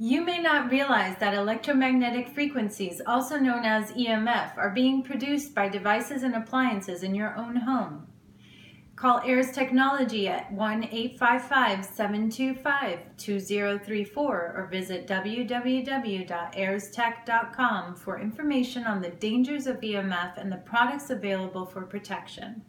You may not realize that electromagnetic frequencies, also known as EMF, are being produced by devices and appliances in your own home. Call Aires Technology at 1 855 725 2034 or visit www.airestech.com for information on the dangers of EMF and the products available for protection.